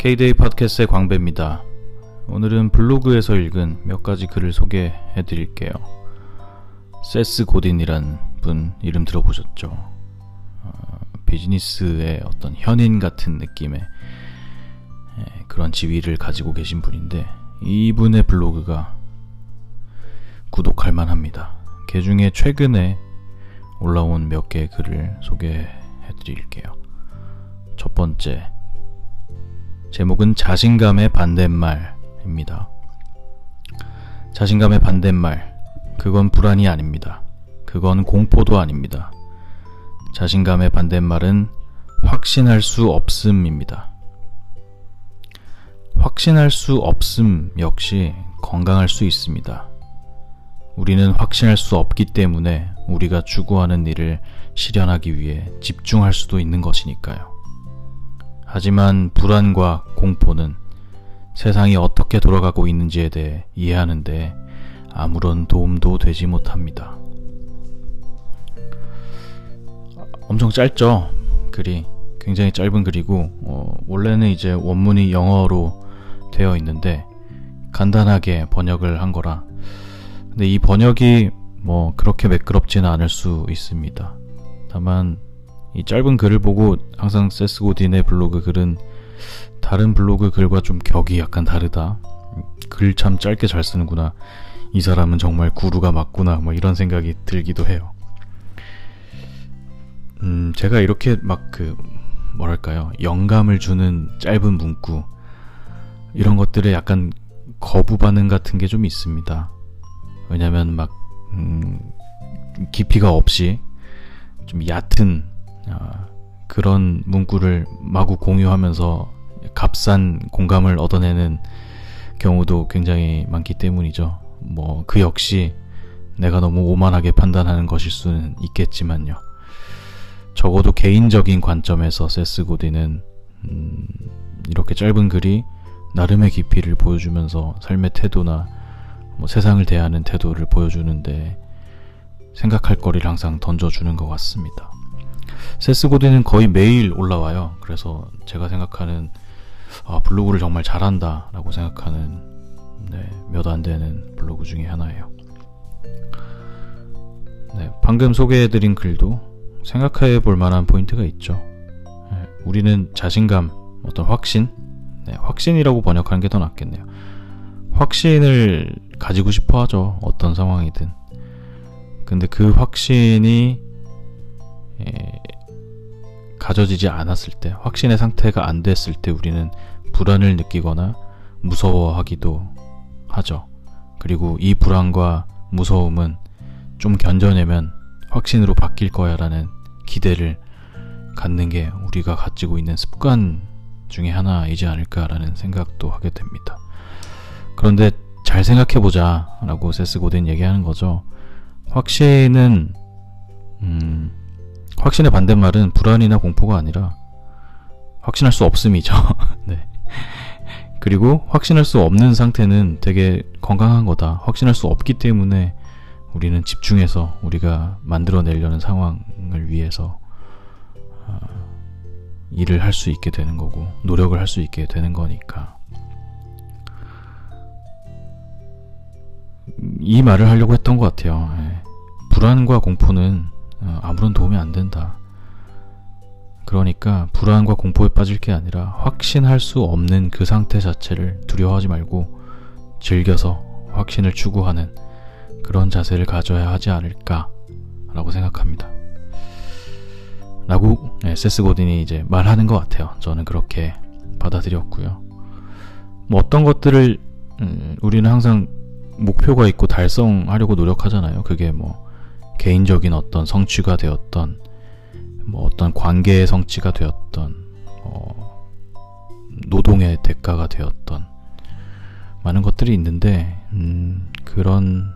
K-데이 팟캐스트의 광배입니다. 오늘은 블로그에서 읽은 몇 가지 글을 소개해 드릴게요. 세스 고딘이란 분 이름 들어보셨죠? 어, 비즈니스의 어떤 현인 같은 느낌의 예, 그런 지위를 가지고 계신 분인데 이분의 블로그가 구독할 만합니다. 그 중에 최근에 올라온 몇 개의 글을 소개해 드릴게요. 첫 번째, 제목은 자신감의 반대말입니다. 자신감의 반대말, 그건 불안이 아닙니다. 그건 공포도 아닙니다. 자신감의 반대말은 확신할 수 없음입니다. 확신할 수 없음 역시 건강할 수 있습니다. 우리는 확신할 수 없기 때문에 우리가 추구하는 일을 실현하기 위해 집중할 수도 있는 것이니까요. 하지만 불안과 공포는 세상이 어떻게 돌아가고 있는지에 대해 이해하는데 아무런 도움도 되지 못합니다. 엄청 짧죠? 글이. 굉장히 짧은 글이고, 어, 원래는 이제 원문이 영어로 되어 있는데, 간단하게 번역을 한 거라. 근데 이 번역이 뭐 그렇게 매끄럽지는 않을 수 있습니다. 다만, 이 짧은 글을 보고 항상 세스 고딘의 블로그 글은 다른 블로그 글과 좀 격이 약간 다르다. 글 참 짧게 잘 쓰는구나. 이 사람은 정말 구루가 맞구나. 뭐 이런 생각이 들기도 해요. 음, 제가 이렇게 막 그, 뭐랄까요. 영감을 주는 짧은 문구. 이런 것들에 약간 거부 반응 같은 게 좀 있습니다. 왜냐면 막, 음, 깊이가 없이 좀 얕은 아, 그런 문구를 마구 공유하면서 값싼 공감을 얻어내는 경우도 굉장히 많기 때문이죠. 뭐, 그 역시 내가 너무 오만하게 판단하는 것일 수는 있겠지만요. 적어도 개인적인 관점에서 세스 고디는, 음, 이렇게 짧은 글이 나름의 깊이를 보여주면서 삶의 태도나 뭐 세상을 대하는 태도를 보여주는데 생각할 거리를 항상 던져주는 것 같습니다. 세스 고디는 거의 매일 올라와요. 그래서 제가 생각하는 아, 블로그를 정말 잘한다라고 생각하는 네, 몇 안 되는 블로그 중에 하나예요. 네, 방금 소개해드린 글도 생각해 볼 만한 포인트가 있죠. 네, 우리는 자신감, 어떤 확신, 네, 확신이라고 번역하는 게 더 낫겠네요. 확신을 가지고 싶어 하죠. 어떤 상황이든. 근데 그 확신이 에, 가져지지 않았을 때, 확신의 상태가 안 됐을 때 우리는 불안을 느끼거나 무서워하기도 하죠. 그리고 이 불안과 무서움은 좀 견뎌내면 확신으로 바뀔 거야 라는 기대를 갖는 게 우리가 가지고 있는 습관 중에 하나이지 않을까라는 생각도 하게 됩니다. 그런데 잘 생각해보자 라고 세스 고든 얘기하는 거죠. 확신은, 음, 확신의 반대말은 불안이나 공포가 아니라 확신할 수 없음이죠. 네. 그리고 확신할 수 없는 상태는 되게 건강한 거다. 확신할 수 없기 때문에 우리는 집중해서 우리가 만들어내려는 상황을 위해서 어, 일을 할 수 있게 되는 거고 노력을 할 수 있게 되는 거니까 이 말을 하려고 했던 것 같아요. 예. 불안과 공포는 어, 아무런 도움이 안 된다. 그러니까 불안과 공포에 빠질 게 아니라 확신할 수 없는 그 상태 자체를 두려워하지 말고 즐겨서 확신을 추구하는 그런 자세를 가져야 하지 않을까라고 생각합니다. 라고 네, 세스 고딘이 이제 말하는 것 같아요. 저는 그렇게 받아들였고요. 뭐 어떤 것들을 음, 우리는 항상 목표가 있고 달성하려고 노력하잖아요. 그게 뭐 개인적인 어떤 성취가 되었던 뭐 어떤 관계의 성취가 되었던 어, 노동의 대가가 되었던 많은 것들이 있는데 음, 그런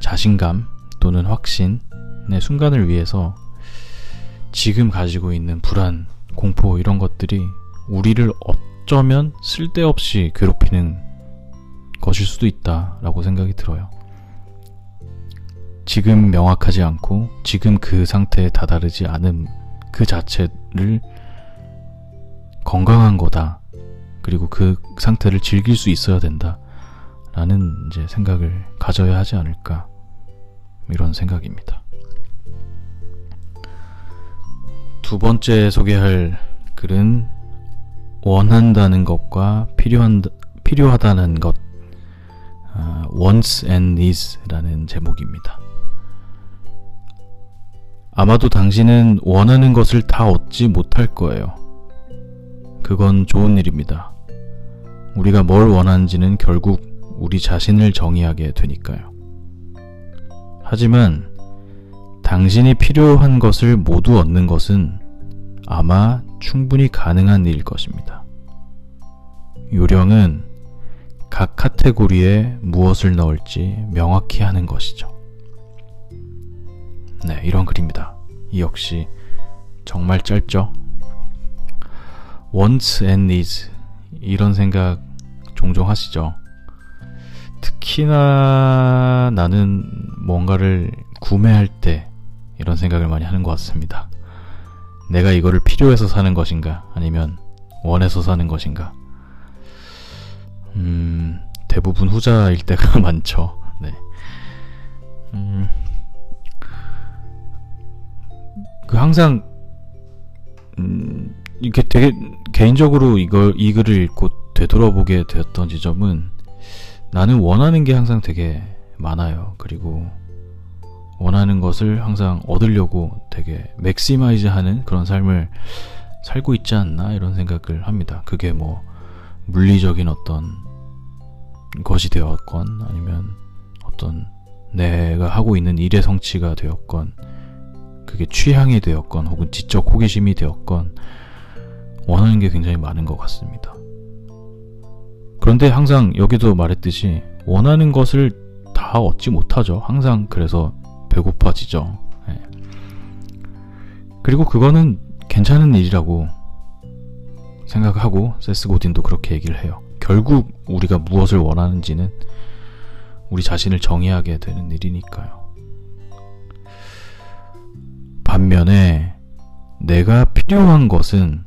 자신감 또는 확신의 순간을 위해서 지금 가지고 있는 불안, 공포 이런 것들이 우리를 어쩌면 쓸데없이 괴롭히는 것일 수도 있다라고 생각이 들어요. 지금 명확하지 않고 지금 그 상태에 다다르지 않음 그 자체를 건강한 거다. 그리고 그 상태를 즐길 수 있어야 된다. 라는 이제 생각을 가져야 하지 않을까. 이런 생각입니다. 두 번째 소개할 글은 원한다는 것과 필요한, 필요하다는 것, uh, wants and needs라는 제목입니다. 아마도 당신은 원하는 것을 다 얻지 못할 거예요. 그건 좋은 일입니다. 우리가 뭘 원하는지는 결국 우리 자신을 정의하게 되니까요. 하지만 당신이 필요한 것을 모두 얻는 것은 아마 충분히 가능한 일일 것입니다. 요령은 각 카테고리에 무엇을 넣을지 명확히 하는 것이죠. 네, 이런 글입니다. 이 역시 정말 짧죠? wants and needs 이런 생각 종종 하시죠? 특히나 나는 뭔가를 구매할 때 이런 생각을 많이 하는 것 같습니다. 내가 이거를 필요해서 사는 것인가 아니면 원해서 사는 것인가 음, 대부분 후자일 때가 많죠. 항상 음, 이게 되게 개인적으로 이걸 이 글을 읽고 되돌아보게 되었던 지점은 나는 원하는 게 항상 되게 많아요. 그리고 원하는 것을 항상 얻으려고 되게 maximize 하는 그런 삶을 살고 있지 않나 이런 생각을 합니다. 그게 뭐 물리적인 어떤 것이 되었건 아니면 어떤 내가 하고 있는 일의 성취가 되었건 그게 취향이 되었건 혹은 지적 호기심이 되었건 원하는 게 굉장히 많은 것 같습니다. 그런데 항상 여기도 말했듯이 원하는 것을 다 얻지 못하죠. 항상 그래서 배고파지죠. 네. 그리고 그거는 괜찮은 일이라고 생각하고 세스 고딘도 그렇게 얘기를 해요. 결국 우리가 무엇을 원하는지는 우리 자신을 정의하게 되는 일이니까요. 반면에 내가 필요한 것은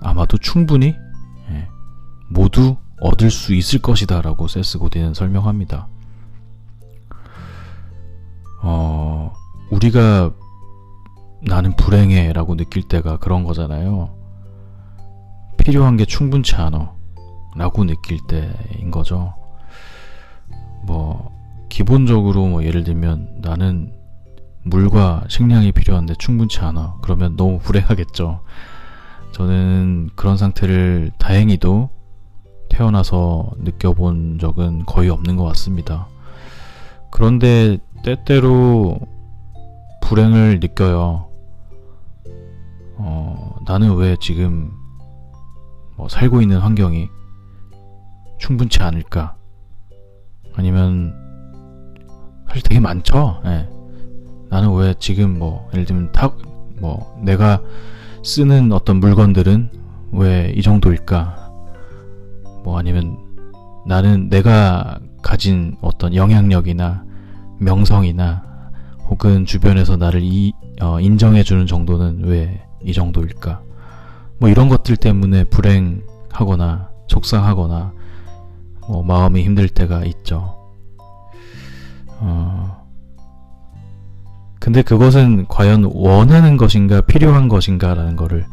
아마도 충분히 예, 모두 얻을 수 있을 것이다 라고 세스 고디는 설명합니다. 어, 우리가 나는 불행해 라고 느낄 때가 그런 거잖아요. 필요한 게 충분치 않아 라고 느낄 때인 거죠. 뭐, 기본적으로 뭐 예를 들면 나는 물과 식량이 필요한데 충분치 않아. 그러면 너무 불행하겠죠. 저는 그런 상태를 다행히도 태어나서 느껴본 적은 거의 없는 것 같습니다. 그런데 때때로 불행을 느껴요. 어, 나는 왜 지금 뭐 살고 있는 환경이 충분치 않을까? 아니면 사실 되게 많죠. 네. 나는 왜 지금 뭐 예를 들면 탁 뭐 내가 쓰는 어떤 물건들은 왜 이 정도일까? 뭐 아니면 나는 내가 가진 어떤 영향력이나 명성이나 혹은 주변에서 나를 이, 어, 인정해주는 정도는 왜 이 정도일까? 뭐 이런 것들 때문에 불행하거나 속상하거나 뭐 마음이 힘들 때가 있죠. 어, 근데 그것은 과연 원하는 것인가 필요한 것인가라는 것을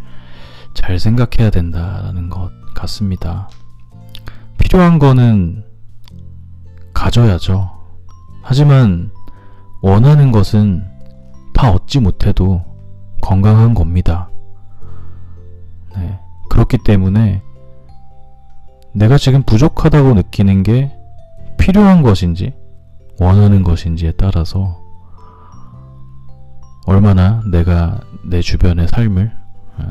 잘 생각해야 된다라는 것 같습니다. 필요한 거는 가져야죠. 하지만 원하는 것은 다 얻지 못해도 건강한 겁니다. 네. 그렇기 때문에 내가 지금 부족하다고 느끼는 게 필요한 것인지 원하는 것인지에 따라서 얼마나 내가 내 주변의 삶을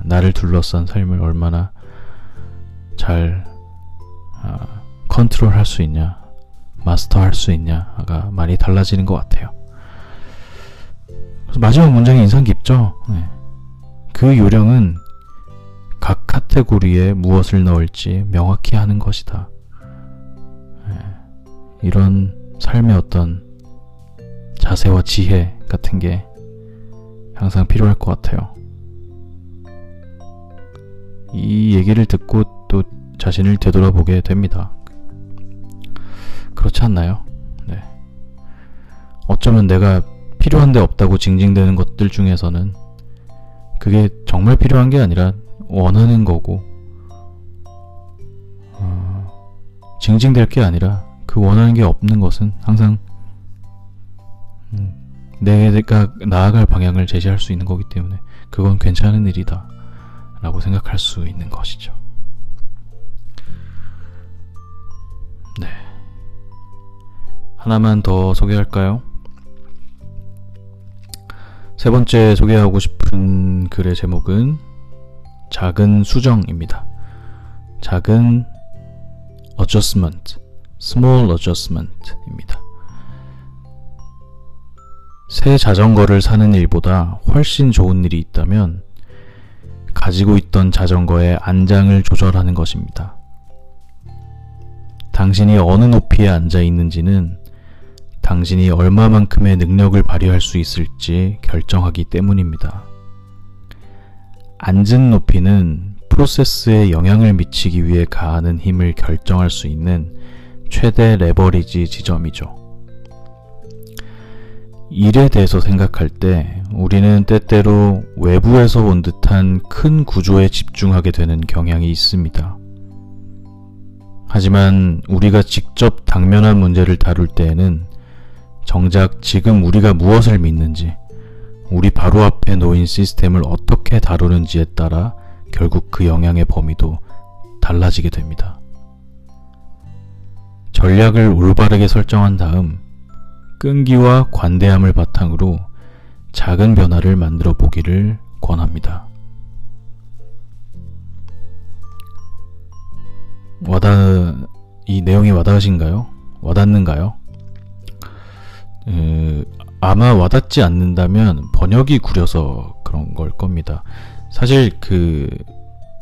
나를 둘러싼 삶을 얼마나 잘 어, 컨트롤 할 수 있냐 마스터 할 수 있냐가 많이 달라지는 것 같아요. 마지막 문장이 인상 깊죠? 네. 그 요령은 각 카테고리에 무엇을 넣을지 명확히 하는 것이다. 네. 이런 삶의 어떤 자세와 지혜 같은 게 항상 필요할 것 같아요. 이 얘기를 듣고 또 자신을 되돌아보게 됩니다. 그렇지 않나요? 네. 어쩌면 내가 필요한데 없다고 징징대는 것들 중에서는 그게 정말 필요한 게 아니라 원하는 거고 어, 징징댈 게 아니라 그 원하는 게 없는 것은 항상 음, 내가 나아갈 방향을 제시할 수 있는 거기 때문에 그건 괜찮은 일이다 라고 생각할 수 있는 것이죠. 네. 하나만 더 소개할까요? 세 번째 소개하고 싶은 글의 제목은 작은 수정입니다. 작은 adjustment, small adjustment입니다. 새 자전거를 사는 일보다 훨씬 좋은 일이 있다면 가지고 있던 자전거의 안장을 조절하는 것입니다. 당신이 어느 높이에 앉아 있는지는 당신이 얼마만큼의 능력을 발휘할 수 있을지 결정하기 때문입니다. 앉은 높이는 프로세스에 영향을 미치기 위해 가하는 힘을 결정할 수 있는 최대 레버리지 지점이죠. 일에 대해서 생각할 때 우리는 때때로 외부에서 온 듯한 큰 구조에 집중하게 되는 경향이 있습니다. 하지만 우리가 직접 당면한 문제를 다룰 때에는 정작 지금 우리가 무엇을 믿는지, 우리 바로 앞에 놓인 시스템을 어떻게 다루는지에 따라 결국 그 영향의 범위도 달라지게 됩니다. 전략을 올바르게 설정한 다음 끈기와 관대함을 바탕으로 작은 변화를 만들어 보기를 권합니다. 와닿, 이 내용이 와닿으신가요? 와닿는가요? 에, 아마 와닿지 않는다면 번역이 구려서 그런 걸 겁니다. 사실 그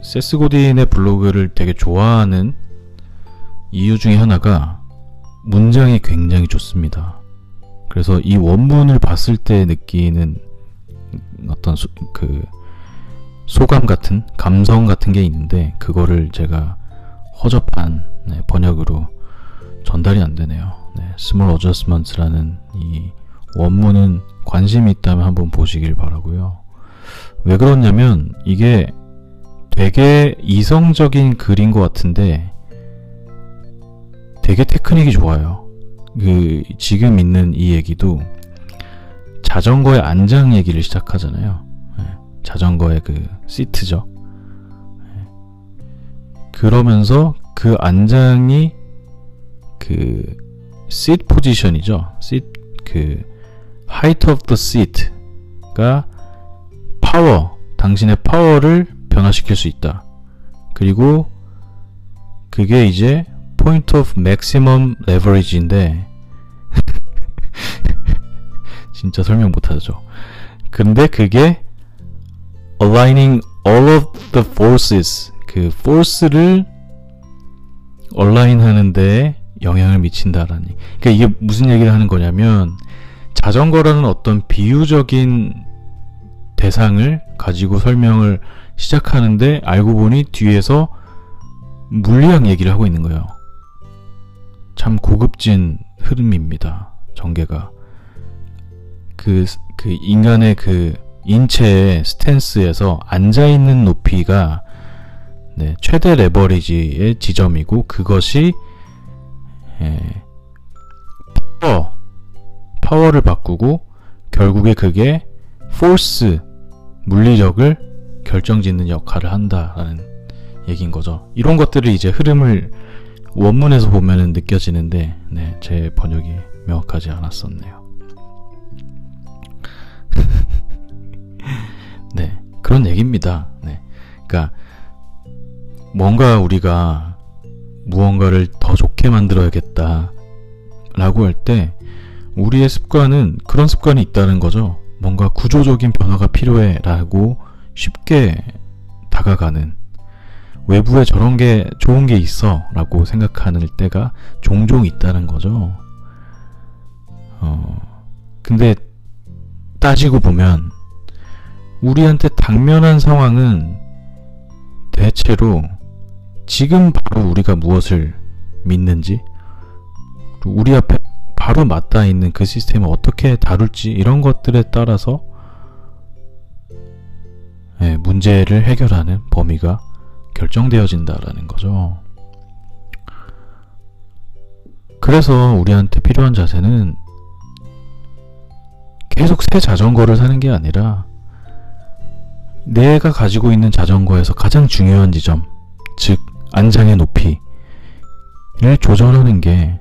세스 고딘의 블로그를 되게 좋아하는 이유 중에 하나가 문장이 굉장히 좋습니다. 그래서 이 원문을 봤을 때 느끼는 어떤 소, 그 소감 같은 감성 같은 게 있는데 그거를 제가 허접한 네, 번역으로 전달이 안 되네요. 네, Small Adjustments라는 이 원문은 관심이 있다면 한번 보시길 바라고요. 왜 그렇냐면 이게 되게 이성적인 글인 것 같은데 되게 테크닉이 좋아요. 그 지금 있는 이 얘기도 자전거의 안장 얘기를 시작하잖아요. 네, 자전거의 그 시트죠. 네. 그러면서 그 안장이 그 seat 포지션이죠. seat 그 height of the seat가 파워, 당신의 파워를 변화시킬 수 있다. 그리고 그게 이제 point of maximum leverage인데 진짜 설명 못하죠. 근데 그게 aligning all of the forces 그 force를 얼라인 하는데 영향을 미친다라니. 그러니까 이게 무슨 얘기를 하는 거냐면 자전거라는 어떤 비유적인 대상을 가지고 설명을 시작하는데 알고 보니 뒤에서 물리학 얘기를 하고 있는 거예요. 참 고급진 흐름입니다. 전개가. 그, 그 인간의 그 인체의 스탠스에서 앉아있는 높이가 네, 최대 레버리지의 지점이고 그것이 예, 파워, 파워를 바꾸고 결국에 그게 force, 물리력을 결정짓는 역할을 한다라는 얘기인 거죠. 이런 것들을 이제 흐름을 원문에서 보면은 느껴지는데, 네, 제 번역이 명확하지 않았었네요. 네, 그런 얘기입니다. 네, 그러니까 뭔가 우리가 무언가를 더 좋게 만들어야겠다 라고 할 때 우리의 습관은 그런 습관이 있다는 거죠. 뭔가 구조적인 변화가 필요해 라고 쉽게 다가가는 외부에 저런 게 좋은 게 있어 라고 생각하는 때가 종종 있다는 거죠. 어, 근데 따지고 보면 우리한테 당면한 상황은 대체로 지금 바로 우리가 무엇을 믿는지 우리 앞에 바로 맞닿아 있는 그 시스템을 어떻게 다룰지 이런 것들에 따라서 예, 문제를 해결하는 범위가 결정되어진다라는 거죠. 그래서 우리한테 필요한 자세는 계속 새 자전거를 사는 게 아니라 내가 가지고 있는 자전거에서 가장 중요한 지점, 즉 안장의 높이를 조절하는 게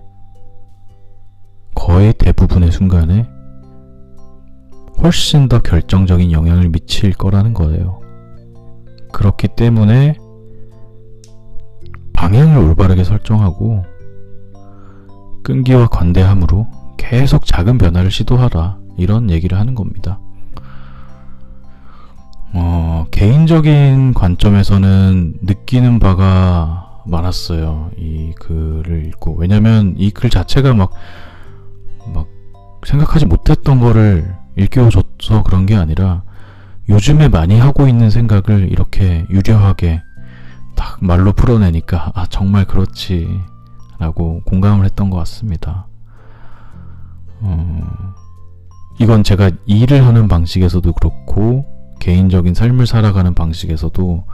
거의 대부분의 순간에 훨씬 더 결정적인 영향을 미칠 거라는 거예요. 그렇기 때문에 방향을 올바르게 설정하고 끈기와 관대함으로 계속 작은 변화를 시도하라. 이런 얘기를 하는 겁니다. 어, 개인적인 관점에서는 느끼는 바가 많았어요. 이 글을 읽고. 왜냐면 이 글 자체가 막, 막, 생각하지 못했던 거를 일깨워줘서 그런 게 아니라 요즘에 많이 하고 있는 생각을 이렇게 유려하게 딱 말로 풀어내니까 아, 정말 그렇지. 라고 공감을 했던 것 같습니다. 어, 이건 제가 일을 하는 방식에서도 그렇고, 개인적인 삶을 살아가는 방식에서도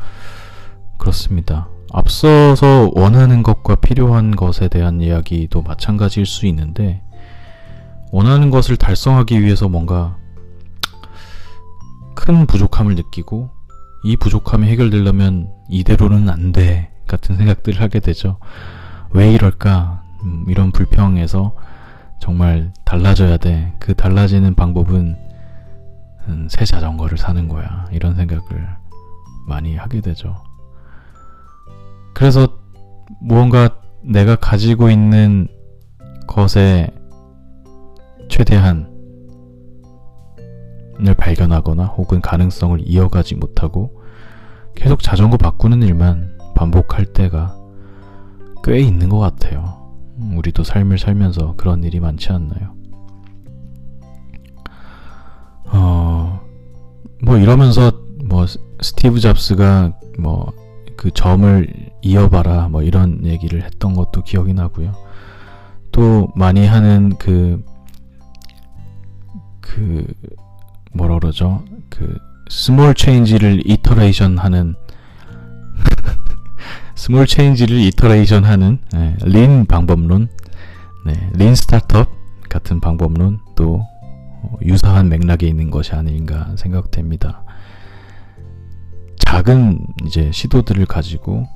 그렇습니다. 앞서서 원하는 것과 필요한 것에 대한 이야기도 마찬가지일 수 있는데, 원하는 것을 달성하기 위해서 뭔가 큰 부족함을 느끼고, 이 부족함이 해결되려면 이대로는 안 돼. 같은 생각들을 하게 되죠. 왜 이럴까? 음, 이런 불평에서 정말 달라져야 돼. 그 달라지는 방법은 음, 새 자전거를 사는 거야. 이런 생각을 많이 하게 되죠. 그래서 무언가 내가 가지고 있는 것에 최대한 을 발견하거나 혹은 가능성을 이어가지 못하고 계속 자전거 바꾸는 일만 반복할 때가 꽤 있는 것 같아요. 우리도 삶을 살면서 그런 일이 많지 않나요? 어, 뭐 이러면서 뭐 스티브 잡스가 뭐 그 점을 이어봐라 뭐 이런 얘기를 했던 것도 기억이 나고요. 또 많이 하는 그, 그, 뭐라 그러죠? 그, small change를 iteration 하는 small change를 iteration 하는 네, lean 방법론, 네, lean startup 같은 방법론도 어, 유사한 맥락에 있는 것이 아닌가 생각됩니다. 작은 이제 시도들을 가지고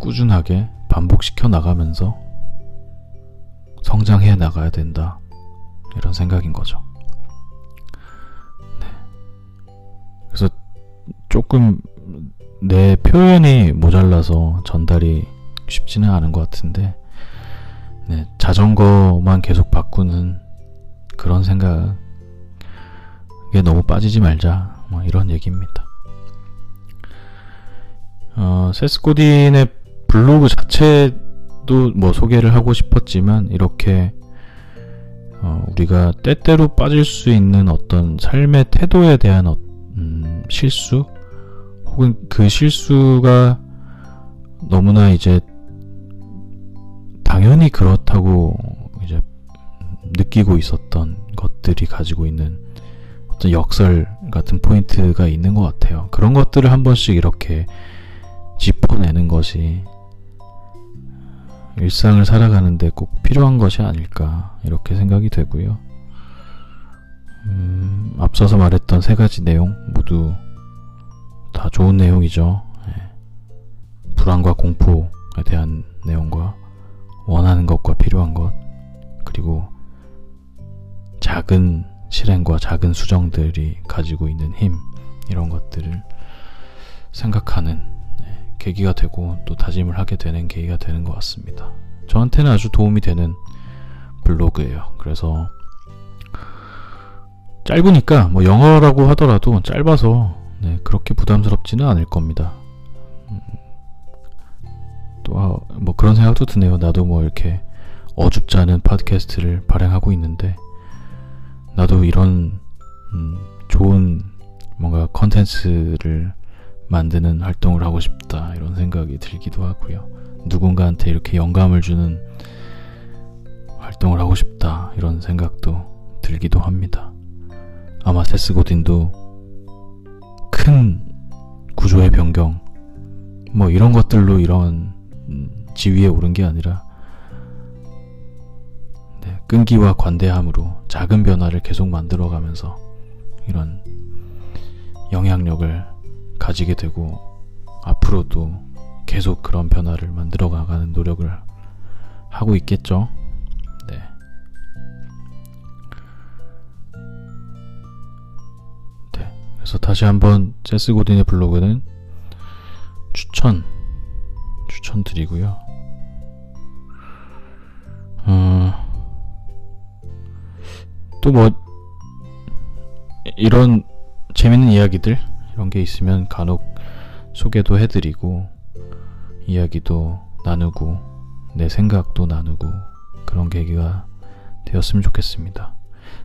꾸준하게 반복시켜 나가면서 성장해 나가야 된다. 이런 생각인 거죠. 조금 내 표현이 모자라서 전달이 쉽지는 않은 것 같은데, 네, 자전거만 계속 바꾸는 그런 생각에 너무 빠지지 말자, 뭐 이런 얘기입니다. 어, 세스코딘의 블로그 자체도 뭐 소개를 하고 싶었지만, 이렇게 어, 우리가 때때로 빠질 수 있는 어떤 삶의 태도에 대한 어, 음, 실수? 혹은 그 실수가 너무나 이제 당연히 그렇다고 이제 느끼고 있었던 것들이 가지고 있는 어떤 역설 같은 포인트가 있는 것 같아요. 그런 것들을 한 번씩 이렇게 짚어내는 것이 일상을 살아가는데 꼭 필요한 것이 아닐까 이렇게 생각이 되고요. 음, 앞서서 말했던 세 가지 내용 모두 다 좋은 내용이죠. 예. 불안과 공포에 대한 내용과 원하는 것과 필요한 것, 그리고 작은 실행과 작은 수정들이 가지고 있는 힘, 이런 것들을 생각하는 예, 계기가 되고 또 다짐을 하게 되는 계기가 되는 것 같습니다. 저한테는 아주 도움이 되는 블로그예요. 그래서 짧으니까 뭐 영어라고 하더라도 짧아서 네, 그렇게 부담스럽지는 않을 겁니다. 음, 또뭐 아, 그런 생각도 드네요. 나도 뭐 이렇게 어줍지 않은 팟캐스트를 발행하고 있는데 나도 이런 음, 좋은 뭔가 컨텐츠를 만드는 활동을 하고 싶다 이런 생각이 들기도 하고요. 누군가한테 이렇게 영감을 주는 활동을 하고 싶다 이런 생각도 들기도 합니다. 아마 세스 고딘도 큰 구조의 변경 뭐 이런 것들로 이런 지위에 오른 게 아니라 네, 끈기와 관대함으로 작은 변화를 계속 만들어가면서 이런 영향력을 가지게 되고 앞으로도 계속 그런 변화를 만들어 가가는 노력을 하고 있겠죠. 그래서 다시 한번 제스 고딘의 블로그는 추천 추천드리고요. 어, 또뭐 이런 재밌는 이야기들 이런 게 있으면 간혹 소개도 해드리고 이야기도 나누고 내 생각도 나누고 그런 계기가 되었으면 좋겠습니다.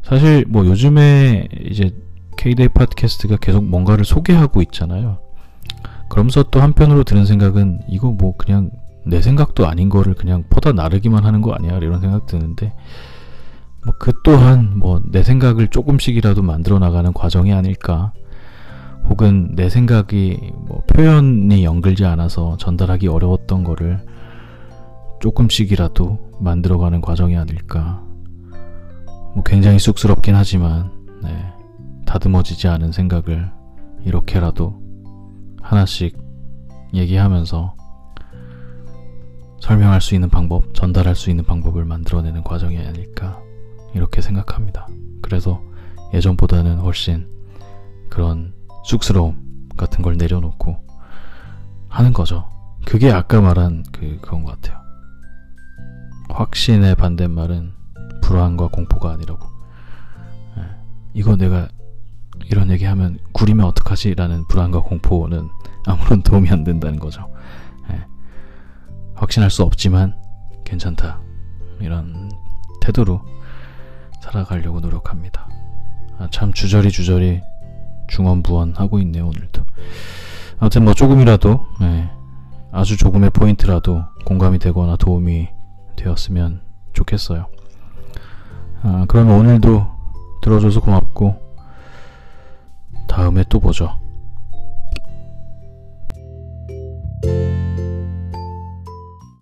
사실 뭐 요즘에 이제 K-데이 팟캐스트가 계속 뭔가를 소개하고 있잖아요. 그러면서 또 한편으로 드는 생각은 이거 뭐 그냥 내 생각도 아닌 거를 그냥 퍼다 나르기만 하는 거 아니야 이런 생각 드는데 뭐 그 또한 뭐 내 생각을 조금씩이라도 만들어 나가는 과정이 아닐까 혹은 내 생각이 뭐 표현이 연결지 않아서 전달하기 어려웠던 거를 조금씩이라도 만들어가는 과정이 아닐까. 뭐 굉장히 쑥스럽긴 하지만, 네, 다듬어지지 않은 생각을 이렇게라도 하나씩 얘기하면서 설명할 수 있는 방법, 전달할 수 있는 방법을 만들어내는 과정이 아닐까. 이렇게 생각합니다. 그래서 예전보다는 훨씬 그런 쑥스러움 같은 걸 내려놓고 하는 거죠. 그게 아까 말한 그 그런 것 같아요. 확신의 반대말은 불안과 공포가 아니라고. 예. 이거 내가 이런 얘기하면 구리면 어떡하지? 라는 불안과 공포는 아무런 도움이 안 된다는 거죠. 예. 확신할 수 없지만 괜찮다. 이런 태도로 살아가려고 노력합니다. 아, 참 주저리 주저리 중원부원 하고 있네요 오늘도. 아무튼 뭐 조금이라도 네, 아주 조금의 포인트라도 공감이 되거나 도움이 되었으면 좋겠어요. 아, 그러면 오늘도 들어줘서 고맙고 다음에 또 보죠.